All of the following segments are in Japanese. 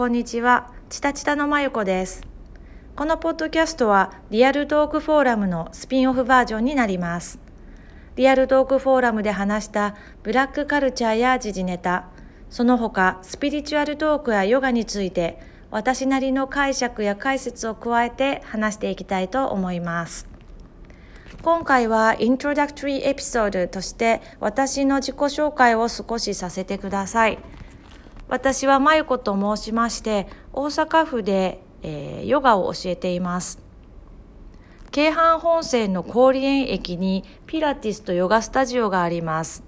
こんにちは。ちたちたのまゆこです。このポッドキャストはリアルトークフォーラムのスピンオフバージョンになります。リアルトークフォーラムで話したブラックカルチャーや時事ネタ、その他スピリチュアルトークやヨガについて私なりの解釈や解説を加えて話していきたいと思います。今回はイントロダクトリーエピソードとして私の自己紹介を少しさせてください。私はまゆこと申しまして大阪府で、えーヨガを教えています。京阪本線の郡園駅にピラティスとヨガスタジオがあります。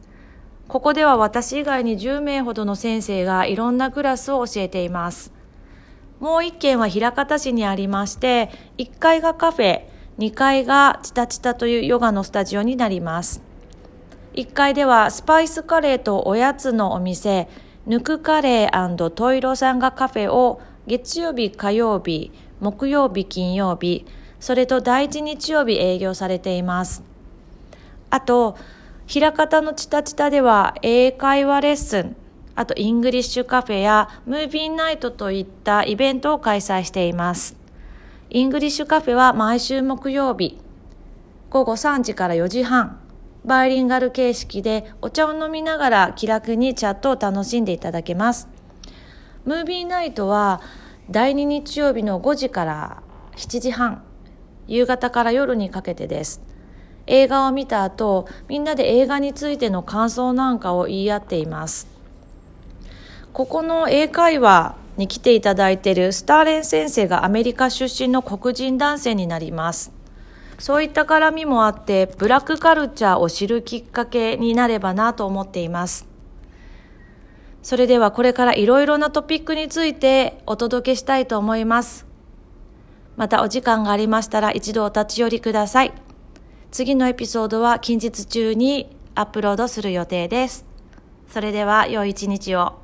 ここでは私以外に10名ほどの先生がいろんなクラスを教えています。もう一軒は枚方市にありまして、1階がカフェ、2階がチタチタというヨガのスタジオになります。1階ではスパイスカレーとおやつのお店、ぬくカレートイロさんがカフェを月曜日、火曜日、木曜日、金曜日、それと第一日曜日営業されています。あと、枚方のチタチタでは英会話レッスン、あとイングリッシュカフェやムービーナイトといったイベントを開催しています。イングリッシュカフェは毎週木曜日、午後3時から4時半、バイリンガル形式でお茶を飲みながら気楽にチャットを楽しんでいただけます。ムービーナイトは第2日曜日の5時から7時半、夕方から夜にかけてです。映画を見た後、みんなで映画についての感想なんかを言い合っています。ここの英会話に来ていただいているスターレン先生がアメリカ出身の黒人男性になります。そういった絡みもあって、ブラックカルチャーを知るきっかけになればなと思っています。それではこれからいろいろなトピックについてお届けしたいと思います。またお時間がありましたら一度お立ち寄りください。次のエピソードは近日中にアップロードする予定です。それでは良い一日を。